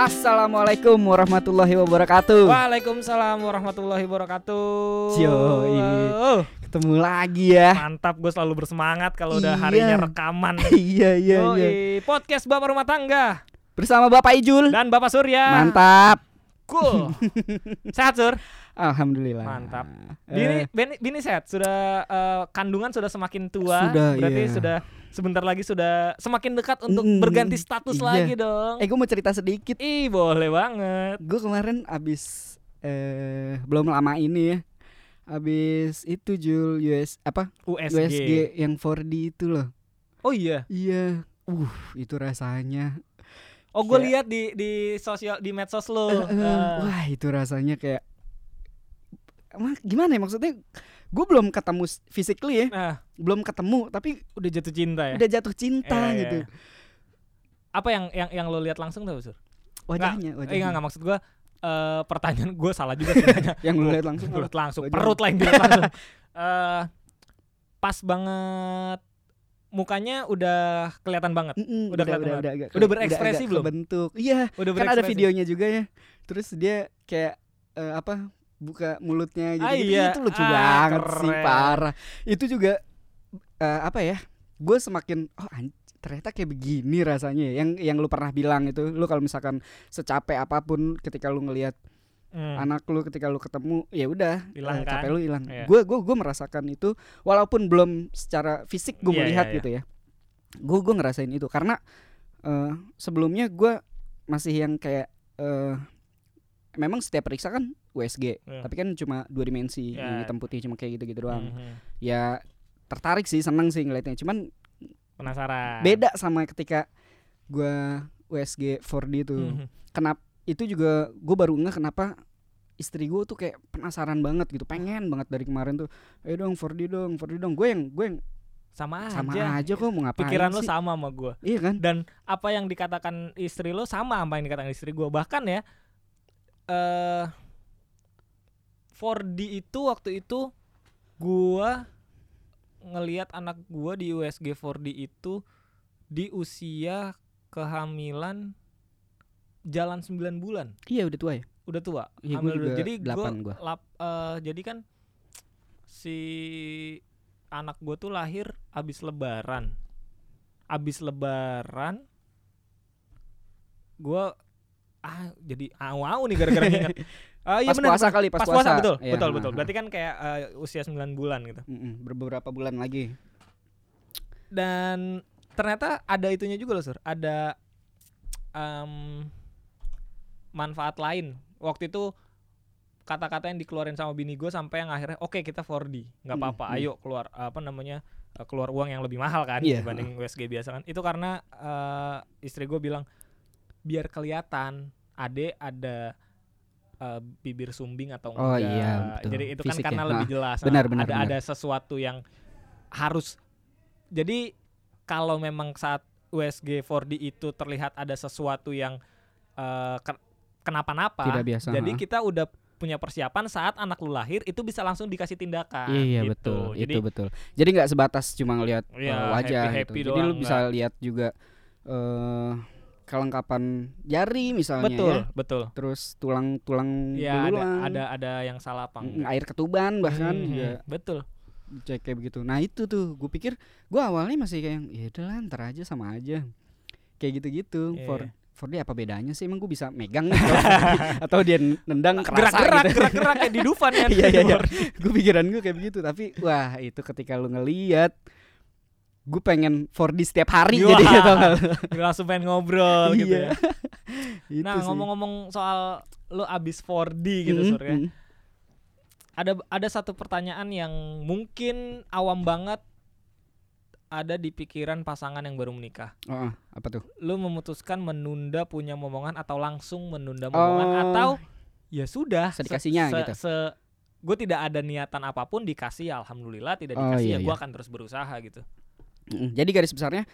Assalamualaikum warahmatullahi wabarakatuh. Waalaikumsalam warahmatullahi wabarakatuh. Oh, Ketemu lagi ya. mantap gue selalu bersemangat kalau udah Iya. harinya rekaman. iya iya Yoi. iya. Podcast Bapak Rumah Tangga Bersama Bapak Ijul. dan Bapak Surya. Mantap. Cool. Sehat Sur? Alhamdulillah. Mantap. Eh, Bini, Bini, Bini sehat. Sudah eh, kandungan sudah semakin tua. Sudah, Berarti iya. sudah sebentar lagi sudah semakin dekat untuk Mm, berganti status iya. lagi dong. eh gue mau cerita sedikit. Ih boleh banget. Gue kemarin abis eh belum lama ini ya. Abis itu Jul US apa USG. USG yang 4D itu loh. Oh iya. Iya. Uh, itu rasanya. Oh gue lihat di di sosial di medsos lo. Eh, Eh, wah, itu rasanya kayak Emang gimana ya maksudnya? Gue belum ketemu physically ya, nah, belum ketemu tapi udah jatuh cinta ya. udah jatuh cinta Iya, iya, gitu. iya. Apa yang yang yang lo lihat langsung tuh, Sur? Wajahnya, Eh, wajahnya. enggak, enggak maksud gua eh pertanyaan gue salah juga sebenarnya. yang lu lihat langsung. Lihat langsung. Wajah. Perut lah yang dilihat langsung. Eh, pas banget mukanya udah kelihatan banget. Mm-mm, Udah kelihatan banget. agak- Udah berekspresi agak belum? Kebentuk. Iya, Udah kan ada videonya juga ya. Terus dia kayak eh, apa? Buka mulutnya gitu. Ah, iya. Itu lucu Ah, banget sih, keren. parah. Itu juga eh, apa ya? Gue semakin oh ternyata kayak begini rasanya ya. Yang yang lu pernah bilang itu, lu kalau misalkan secapek apa pun ketika lu ngelihat Hmm. anak lu ketika lu ketemu ya udah Hilang eh, kan? capek lu hilang. Gue gue gue merasakan itu walaupun belum secara fisik gue Iya, melihat iya, gitu ya. Gue gue ngerasain itu karena eh, sebelumnya gue masih yang kayak eh, memang setiap periksa kan USG, Iya. tapi kan cuma dua dimensi Iya. yang hitam putih cuma kayak gitu-gitu doang. Mhm. Ya tertarik sih, seneng sih ngeliatnya. Cuman Penasaran. beda sama ketika gue USG 4D itu. Mhm. kenapa itu juga gue baru nggak kenapa istri gue tuh kayak penasaran banget gitu pengen banget dari kemarin tuh eh dong 4D dong 4D dong gue yang gue yang Sama, sama aja. aja kok mau ngapain Pikiran lo sih sama sama gue. iya kan dan apa yang dikatakan istri lo sama apa yang dikatakan istri gue bahkan ya eh 4D itu waktu itu gua ngelihat anak gua di USG 4D itu di usia kehamilan jalan 9 bulan. Iya udah tua ya? Udah tua gua hamil juga jadi gua, gua. lap- eh, jadi kan si anak gua tuh lahir abis lebaran. Abis lebaran gua ah jadi au-au nih gara-gara ingat Ah iya pas benar. puasa kali pas, Pas puasa betul. Iya, betul betul. Berarti kan kayak eh, usia 9 bulan gitu. Beberapa bulan lagi Dan ternyata ada itunya juga loh, Sur. Ada em, manfaat lain. Waktu itu kata-kata yang dikeluarin sama bini gue sampai yang akhirnya oke kita 4D nggak Mm, apa-apa mm. ayo keluar apa namanya eh, keluar uang yang lebih mahal kan Iya, dibanding USG biasa kan itu karena eh, istri gue bilang biar kelihatan ade ada eh, bibir sumbing atau Oh, enggak iya, betul. jadi itu Fisik kan karena ya. lebih jelas benar, Nah, benar, ada benar. ada sesuatu yang harus jadi kalau memang saat USG 4D itu terlihat ada sesuatu yang eh, ke- kenapa-napa Tidak biasa, jadi ha. kita udah punya persiapan saat anak lu lahir itu bisa langsung dikasih tindakan iya gitu. betul jadi itu betul jadi nggak sebatas cuma ngelihat Iya, wajah happy-happy gitu jadi lu bisa lihat juga eh kelengkapan jari misalnya betul ya. betul. Terus tulang-tulang ya ada belulang. ada ada yang salah apa enggak. air ketuban bahkan Mhm, juga. betul. Cek kayak begitu. Nah itu tuh gue pikir gue awalnya masih kayak ya udahlah ntar aja sama aja. Kayak gitu-gitu. Iya, for iya. for dia apa bedanya sih? Emang gue bisa megang kalau 4D? atau dia nendang kerasa gerak-gerak gitu. gerak-gerak kayak di Dufan ya Iya, iya, iya. gue pikiran gue kayak begitu. Tapi wah itu ketika lu ngeliat gue pengen 4D setiap hari Wah. jadi gitu langsung pengen ngobrol gitu Iya. ya nah ngomong-ngomong soal lu abis 4D gitu Mm, Sur ya mm. ada ada satu pertanyaan yang mungkin awam banget ada di pikiran pasangan yang baru menikah Oh, apa tuh lu memutuskan menunda punya momongan atau langsung menunda momongan Oh. atau ya sudah Sedikasihnya gitu. gue tidak ada niatan apa pun dikasih alhamdulillah tidak Oh, dikasih iya, ya gue iya. akan terus berusaha gitu Mm, jadi garis besarnya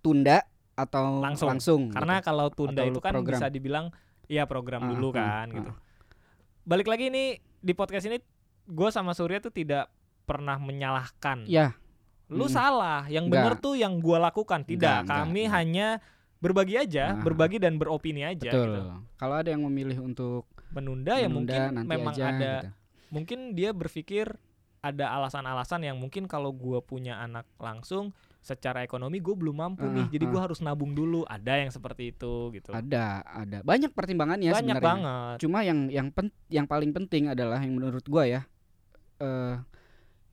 tunda atau Langsung. karena gitu. kalau tunda Atau itu kan program. bisa dibilang ya program Ah, dulu ah, kan ah. gitu balik lagi ini di podcast ini gue sama Surya tuh tidak pernah menyalahkan ya lu Mm-mm. salah yang bener tuh yang gua lakukan tidak Enggak, kami enggak. hanya berbagi aja, Ah. berbagi dan beropini aja betul. gitu. Kalau ada yang memilih untuk Menunda ya menunda mungkin nanti memang aja, ada gitu. mungkin dia berpikir ada alasan-alasan yang mungkin kalau gua punya anak langsung secara ekonomi gue belum mampu nih Ah, jadi ah. gua harus nabung dulu ada yang seperti itu gitu Ada, ada. Banyak pertimbangannya banyak sebenarnya. banget Cuma yang yang pen- yang paling penting adalah yang menurut gua ya eh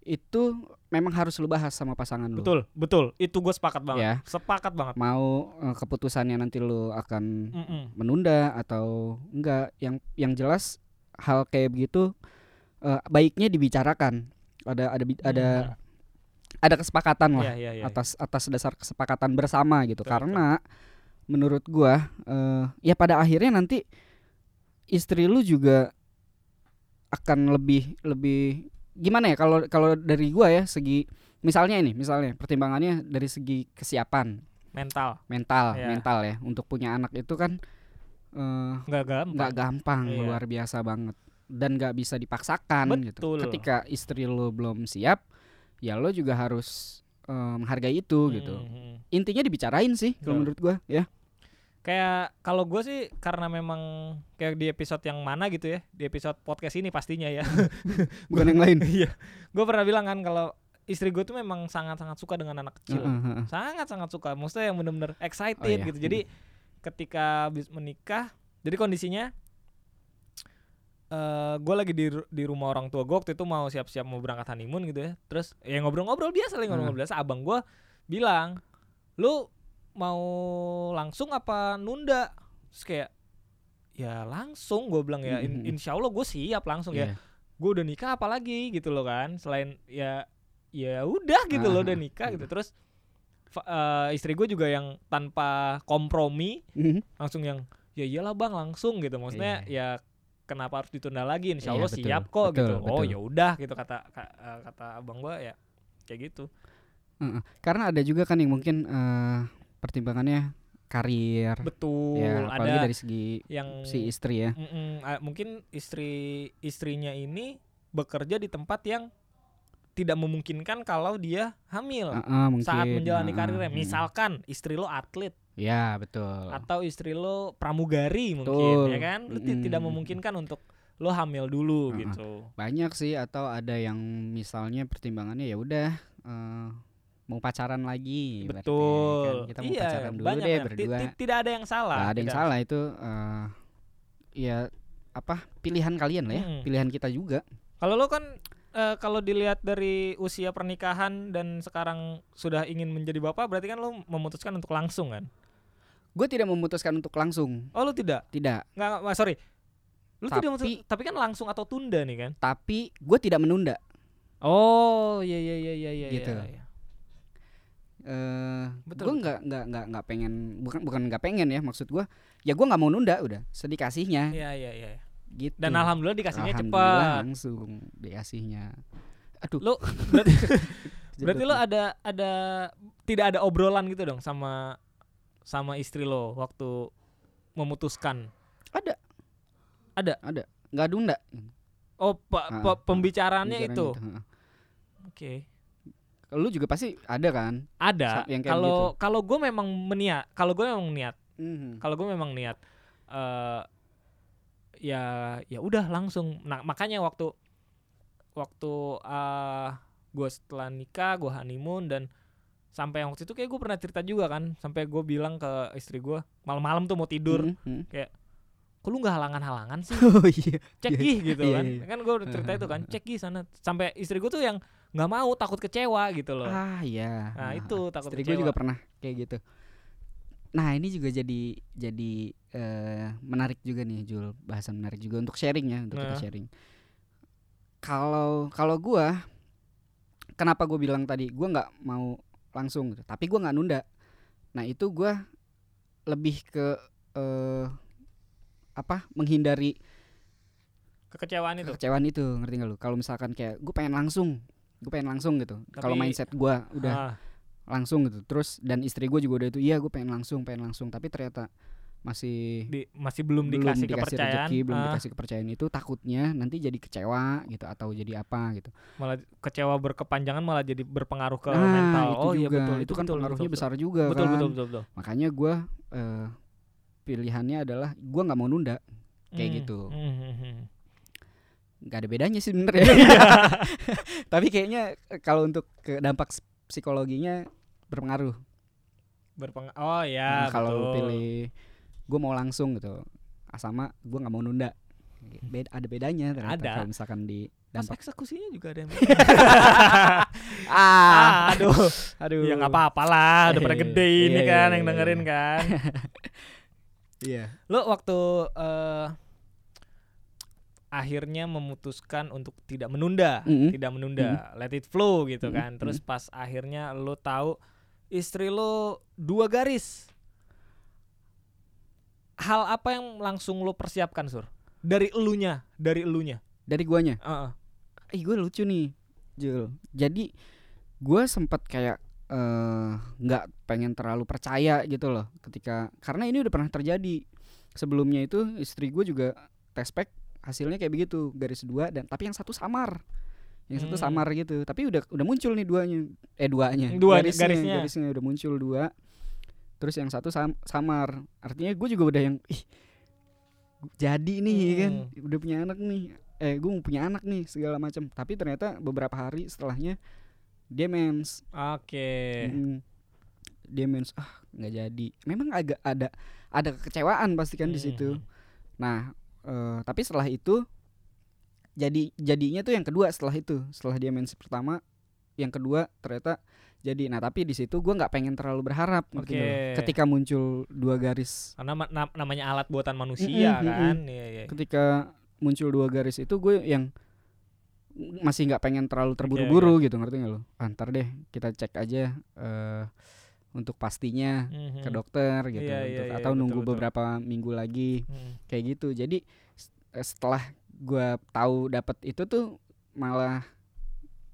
itu memang harus lu bahas sama pasangan lu. betul betul itu gue sepakat banget Ya. sepakat banget Mau eh, keputusannya nanti lu akan Mm-mm. menunda atau enggak. Yang yang jelas hal kayak begitu eh, baiknya dibicarakan. Ada ada ada ada kesepakatan lah Iya, iya, iya. atas atas dasar kesepakatan bersama gitu. Betul, Karena menurut gua eh, ya pada akhirnya nanti istri lu juga akan lebih lebih gimana ya kalau kalau dari gua ya segi misalnya ini misalnya pertimbangannya dari segi kesiapan mental mental Iya. mental ya untuk punya anak itu kan eh, nggak gampang nggak gampang Iya. luar biasa banget dan nggak bisa dipaksakan gitu. Betul. ketika istri lu belum siap ya lo juga harus eh, menghargai itu gitu. Mhm. intinya dibicarain sih kalau menurut gua ya. Kayak kalau gue sih karena memang kayak di episode yang mana gitu ya di episode podcast ini pastinya ya. Bukan yang lain. Iya. Gue pernah bilang kan kalau istri gue tuh memang sangat sangat suka dengan anak kecil. Heeh, heeh. sangat sangat suka maksudnya yang bener-bener excited Oh, iya. gitu. Jadi ketika habis menikah jadi kondisinya eh gue lagi di di rumah orang tua gue waktu itu mau siap-siap mau berangkat honeymoon gitu ya. Terus ya ngobrol-ngobrol biasa lah ngobrol biasa. Abang gue bilang lu mau langsung apa nunda? Terus kayak ya langsung gue bilang ya. In- Mhm. insya Allah gue siap langsung ya. Iya. gue udah nikah apalagi gitu loh kan. Selain ya ya udah gitu loh Ah, udah nikah gitu. terus fa- eh, istri gue juga yang tanpa kompromi Mhm. langsung yang ya iyalah bang langsung gitu. Maksudnya ya kenapa harus ditunda lagi insya Iya, Allah betul, siap kok betul, gitu oh betul. ya udah gitu kata ka- eh, kata abang gue ya kayak gitu Heeh. karena ada juga kan yang mungkin eh, pertimbangannya karir betul ya apalagi ada dari segi yang si istri ya Mm-mm, ah, mungkin istri istrinya ini bekerja di tempat yang tidak memungkinkan kalau dia hamil Heeh, mungkin saat menjalani Heeh, karirnya. hmm. Misalkan istri lo atlet ya betul atau istri lo pramugari mungkin ya kan, lo Mm-mm. tidak memungkinkan untuk lo hamil dulu Heeh. gitu. banyak sih atau ada yang misalnya pertimbangannya ya udah eh, mau pacaran lagi ibaratnya, Betul. kan. kita mau iya, pacaran dulu banyak deh ya. Berdua ti- tidak ada yang salah. Nggak ada yang tidak. salah itu eh, ya apa pilihan kalian lah ya Mm-mm. pilihan kita juga Kalau lo kan eh, kalau dilihat dari usia pernikahan dan sekarang sudah ingin menjadi bapak, berarti kan lo memutuskan untuk langsung kan? Gue tidak memutuskan untuk langsung Oh lo tidak? tidak Nggak, nggak sorry. Tidak Tapi- memutus- tapi kan langsung atau tunda nih kan? tapi gue tidak menunda Oh iya iya iya iya iya. Gitu. iya, iya. eh Betul, gue nggak nggak nggak nggak pengen bukan bukan nggak pengen ya maksud gue ya gue nggak mau nunda udah sedikasihnya Iya iya iya. gitu Dan alhamdulillah dikasihnya Alhamdulillah cepat. langsung dikasihnya aduh Lo berarti berarti lo ada ada tidak ada obrolan gitu dong sama sama istri lo waktu memutuskan. ada Ada? ada nggak nunda Oh, pa- Ah, pa- ah, pembicaraannya itu. heeh. Oke. lu juga pasti ada kan Ada. Kalau gitu. kalau gue memang meniat, kalau gue memang niat, Mhm. kalau gue memang niat eh ya ya udah langsung. Nah, makanya waktu waktu eh gue setelah nikah, gue honeymoon dan sampai waktu itu kayak gue pernah cerita juga kan, sampai gue bilang ke istri gue malam-malam tuh mau tidur, Mhm, mhm. kok lu nggak halangan-halangan sih? oh iya Cek Iya, gih gitu iya, kan. iya. Kan gue cerita itu kan, cek gih sana. Sampai istri gue tuh yang nggak mau takut kecewa gitu loh. ah iya Nah, itu takut istri gue juga pernah kayak gitu nah ini juga jadi jadi eh, menarik juga nih Jul bahasan menarik juga untuk sharing ya untuk kita Nah. sharing kalau kalau gua kenapa gue bilang tadi gua nggak mau langsung gitu. Tapi gua nggak nunda. Nah itu gua lebih ke eh, apa menghindari Kekecewaan itu. kekecewaan itu ngerti gak lu? Kalau misalkan kayak gue pengen langsung gue pengen langsung gitu. Kalau mindset gua udah Ah, langsung gitu. Terus dan istri gue juga udah itu iya gue pengen langsung pengen langsung. Tapi ternyata masih Di, masih belum, belum dikasih, dikasih kepercayaan rezeki, belum ah, dikasih kepercayaan itu takutnya nanti jadi kecewa gitu atau jadi apa gitu. malah kecewa berkepanjangan malah jadi berpengaruh ke nah, mental itu oh juga. iya betul itu kan betul, pengaruhnya betul, besar juga betul, kan. betul betul betul Makanya gua eh, pilihannya adalah gua nggak mau nunda. Kayak Hmm, gitu. hmm, hmm, hmm. nggak ada bedanya sih sebenarnya. Iya. Tapi kayaknya eh, kalau untuk ke dampak psikologinya berpengaruh. Berpeng oh ya Nah, kalau betul. pilih gue mau langsung gitu, sama gue nggak mau nunda. Beda, ada bedanya ternyata Ada. kalau misalkan di dampak. eksekusinya juga ada yang ah, aduh aduh. ya nggak apa-apa lah udah pada Iya, gede ini iya, kan iya, yang dengerin iya. kan Iya. lo waktu eh, akhirnya memutuskan untuk tidak menunda Mm-mm. tidak menunda let it flow gitu Mm-mm, kan terus pas akhirnya lo tahu istri lo dua garis hal apa yang langsung lo persiapkan sur dari elunya dari elunya Dari guanya. Heeh. Ih gue lucu nih, Jul. Jadi gue sempat kayak eh, nggak pengen terlalu percaya gitu loh, ketika karena ini udah pernah terjadi sebelumnya itu istri gue juga tes pack hasilnya kayak begitu garis dua dan tapi yang satu samar, yang satu Hmm. samar gitu. Tapi udah udah muncul nih duanya, eh duanya, Dua- garisnya, garisnya. garisnya udah muncul dua. Terus yang satu sam- samar, artinya gue juga udah yang ih jadi nih kan, Hmm. udah punya anak nih. Eh gue mau punya anak nih segala macam tapi ternyata beberapa hari setelahnya dia mens. Oke. Mm-mm. dia mens ah nggak jadi. Memang agak ada ada kekecewaan pasti kan di situ. Hmm. nah eh, tapi setelah itu jadi jadinya tuh yang kedua setelah itu. Setelah dia mens pertama yang kedua ternyata jadi nah tapi di situ gue nggak pengen terlalu berharap lo? Oke. ketika muncul dua garis karena ma- na- namanya alat buatan manusia Mm-mm, kan iya iya ketika muncul dua garis itu gue yang masih nggak pengen terlalu terburu-buru gitu ngerti nggak lo Ah, ntar deh kita cek aja eh untuk pastinya Mhm. ke dokter gitu iya, untuk- iya, atau betul, nunggu betul. beberapa minggu lagi Mhm. kayak gitu jadi setelah gue tahu dapat itu tuh malah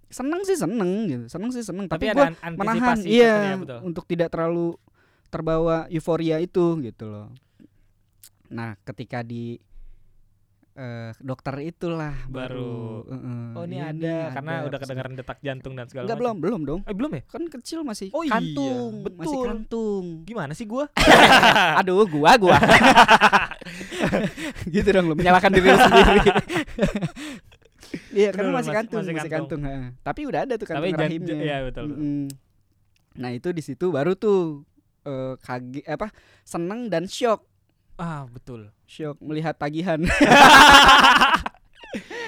seneng sih seneng gitu seneng sih seneng. Tapi, tapi, gue an- menahan antisipasi iya sebenarnya, betul. untuk tidak terlalu terbawa euforia itu gitu loh. Nah ketika di eh, dokter itulah Baru, baru, eh, oh ini iya ada nih, karena ada udah kedengaran detak jantung dan segala enggak macam. belum belum dong. Eh belum ya? Kan kecil masih Oh iya, kantung masih betul. kantung. Gimana sih gua? Aduh gua gua. Gitu dong lu menyalahkan diri sendiri Iya karena masih mas- kantung, masih masih kantung. kantung. Tapi udah ada tuh Tapi kantung jan- rahimnya. iya, betul, betul. Mm-mm. Nah itu di situ baru tuh eh kaget apa seneng dan shock, ah betul shock melihat tagihan.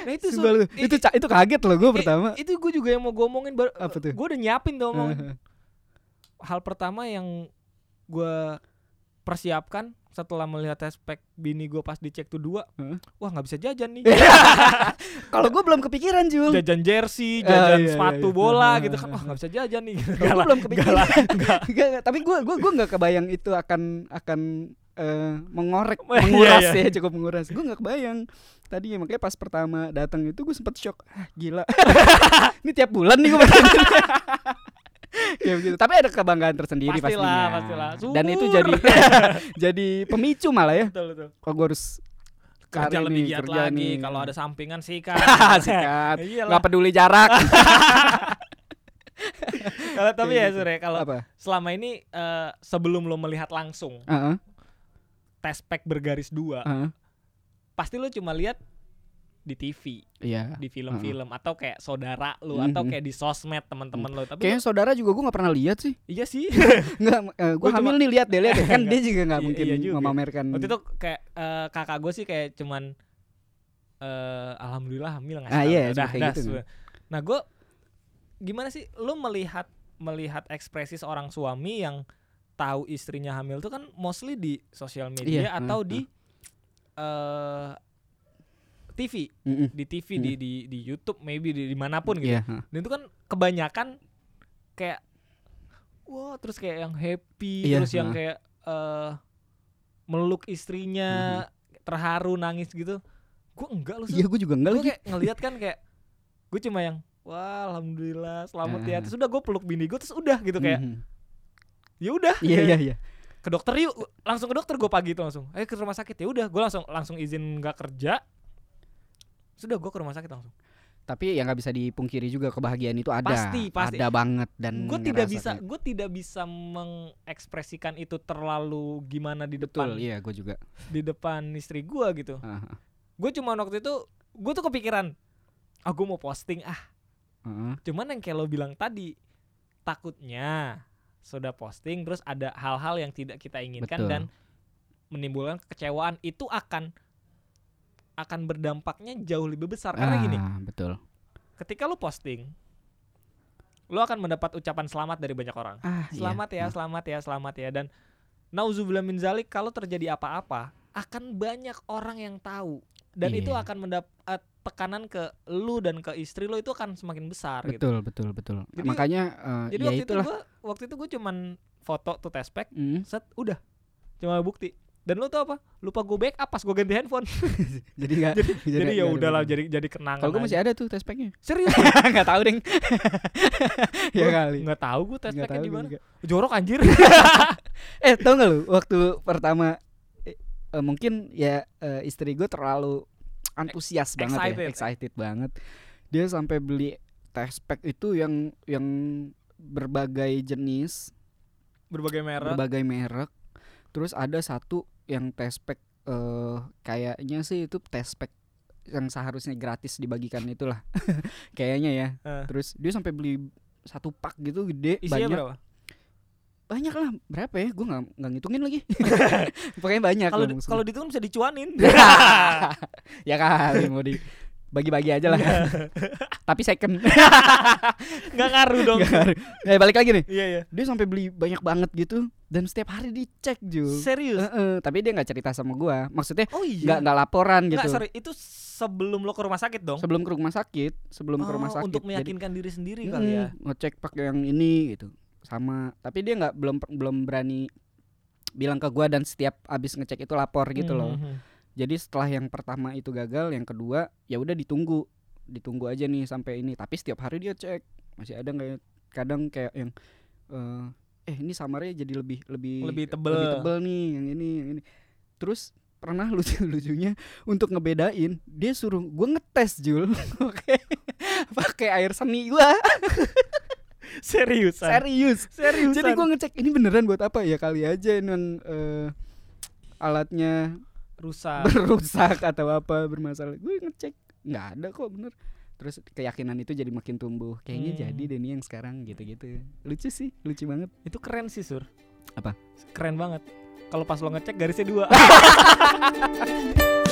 nah itu Sumpah i- itu ca- itu kaget loh gue pertama. itu gue juga yang mau gue omongin baru Apa tuh? gue udah nyiapin tuh omongin hal pertama yang gue persiapkan setelah melihat aspek bini gue pas dicek tuh dua Heeh. wah nggak bisa jajan nih Kalau gue belum kepikiran Jul. jajan jersey Ah, jajan iya, sepatu iya. bola Ah, gitu kan ah, wah nggak bisa jajan nih lah, belum kepikiran. Enggak, enggak, tapi gue gua gua nggak kebayang itu akan akan eh, mengorek, Iya, menguras iya. ya cukup menguras. Gue nggak kebayang. Tadinya makanya pas pertama datang itu gue sempet shock. Ah, gila. Ini tiap bulan nih gue ya begitu. Tapi ada kebanggaan tersendiri Pastilah, pastinya. pastilah. Dan itu jadi jadi pemicu malah ya. betul betul Kok gue harus kerja lebih nih, giat kerja lagi kalau ada sampingan sih kan sikat. Iyalah. Nggak peduli jarak. kalau tapi ya gitu. Sure kalau selama ini eh, sebelum lo melihat langsung Heeh, tes pack bergaris dua heeh. pasti lo cuma lihat di TV Iya. di film-film atau kayak saudara lu Mhm. atau kayak di sosmed teman-teman lo tapi Kayaknya saudara juga gue nggak pernah lihat sih. iya sih Enggak, gue Gua cuma- hamil nih lihat deh lihat deh. Kan dia juga nggak Iya, mungkin iya juga. memamerkan. waktu itu kayak eh, kakak gue sih kayak cuman eh alhamdulillah hamil ngasih Ah, iya, udah kayak udah gitu. sudah. nah gue gimana sih lu melihat melihat ekspresi seorang suami yang tahu istrinya hamil tuh kan mostly di sosial media Iya, atau ah, di eh TV Mm-mm. di TV di di di YouTube maybe di di mana pun gitu heeh. dan itu kan kebanyakan kayak wah terus kayak yang happy Iya, terus yang kayak eh meluk istrinya terharu nangis gitu gue enggak loh Iya, gue juga enggak gue lagi. kayak ngelihat kan kayak gue cuma yang wah alhamdulillah selamat ya Ah. terus udah gue peluk bini gue terus udah gitu kayak Mhm. ya udah Iya, iya, iya. ke dokter yuk langsung ke dokter gue pagi itu langsung ayo ke rumah sakit ya udah gue langsung langsung izin nggak kerja sudah gue ke rumah sakit langsung Tapi ya nggak bisa dipungkiri juga kebahagiaan itu ada. Pasti, pasti. Ada banget dan gue tidak bisa kayak- gue tidak bisa mengekspresikan itu terlalu gimana di betul, depan iya gue juga. di depan istri gue gitu Ah, ah, gue cuma waktu itu gue tuh kepikiran ah gue mau posting ah ah, ah. cuman yang kayak lo bilang tadi takutnya sudah posting terus ada hal-hal yang tidak kita inginkan Betul. dan menimbulkan kekecewaan itu akan akan berdampaknya jauh lebih besar karena gini Ah, betul. ketika lo posting lo akan mendapat ucapan selamat dari banyak orang Ah, iya. selamat ya Ah. selamat ya selamat ya dan nauzubillah min zalik kalau terjadi apa-apa akan banyak orang yang tahu dan itu Iya. akan mendapat tekanan ke lu dan ke istri lo itu akan semakin besar gitu Betul, betul, betul. Jadi- Makanya eh, jadi ya waktu itulah. itu gua waktu itu gue cuman foto tuh tespek Mm. set udah cuma bukti dan lu tau apa lupa gue backup pas gue ganti handphone jadi nggak jadi ya nggak ada udahlah jadi jadi kenangan Kalau gue masih ada tuh tespeknya. serius Nggak tahu deng. ya kali. nggak tahu gue tespeknya di mana jorok anjir Eh tau gak lu waktu pertama eh, mungkin ya eh, istri gue terlalu antusias banget excited. ya, excited banget. Dia sampai beli tespek itu yang yang berbagai jenis, berbagai merek berbagai merek. Terus ada satu yang tespek eh kayaknya sih itu tespek yang seharusnya gratis dibagikan itulah. kayaknya ya. Eh. Terus dia sampai beli satu pak gitu gede isinya banyak. berapa? Banyak lah berapa ya? Gue nggak nggak ngitungin lagi. Pokoknya banyak kalau kalau dihitung bisa dicuanin. Ya kali mau di bagi-bagi aja lah. Tapi second. Nggak ngaruh dong. Nggak ngaruh. ya balik lagi nih. Iya iya. Dia sampai beli banyak banget gitu dan setiap hari dicek Jul serius? Heeh, tapi dia nggak cerita sama gua. Maksudnya oh iya? nggak nggak laporan Nggak, gitu. sorry itu sebelum lo ke rumah sakit dong? Sebelum ke rumah sakit sebelum ke rumah Oh, sakit. untuk Jadi, meyakinkan diri sendiri mm, kali ya? ngecek pakai yang ini gitu. Sama tapi dia nggak belum belum berani bilang ke gua dan setiap abis ngecek itu lapor gitu loh. Mhm. Jadi setelah yang pertama itu gagal, yang kedua ya udah ditunggu, ditunggu aja nih sampai ini. Tapi setiap hari dia cek. Masih ada nggak ya? Kadang kayak yang eh, eh ini samarnya jadi lebih lebih Lebih tebel. lebih tebel. nih yang ini yang ini. Terus pernah lucu lucunya untuk ngebedain dia suruh gue ngetes Jul. Oke. Pakai air seni gua. Seriusan? Serius. Seriusan jadi gua ngecek ini beneran buat apa ya? Kali aja non eh, alatnya rusak. Berusak atau apa bermasalah. Gue ngecek nggak ada kok bener. Terus keyakinan itu jadi makin tumbuh. Kayaknya Hmm. jadi deh nih yang sekarang gitu-gitu. Lucu sih lucu banget. Itu keren sih sur. Apa? keren banget. Kalau pas lo ngecek garisnya dua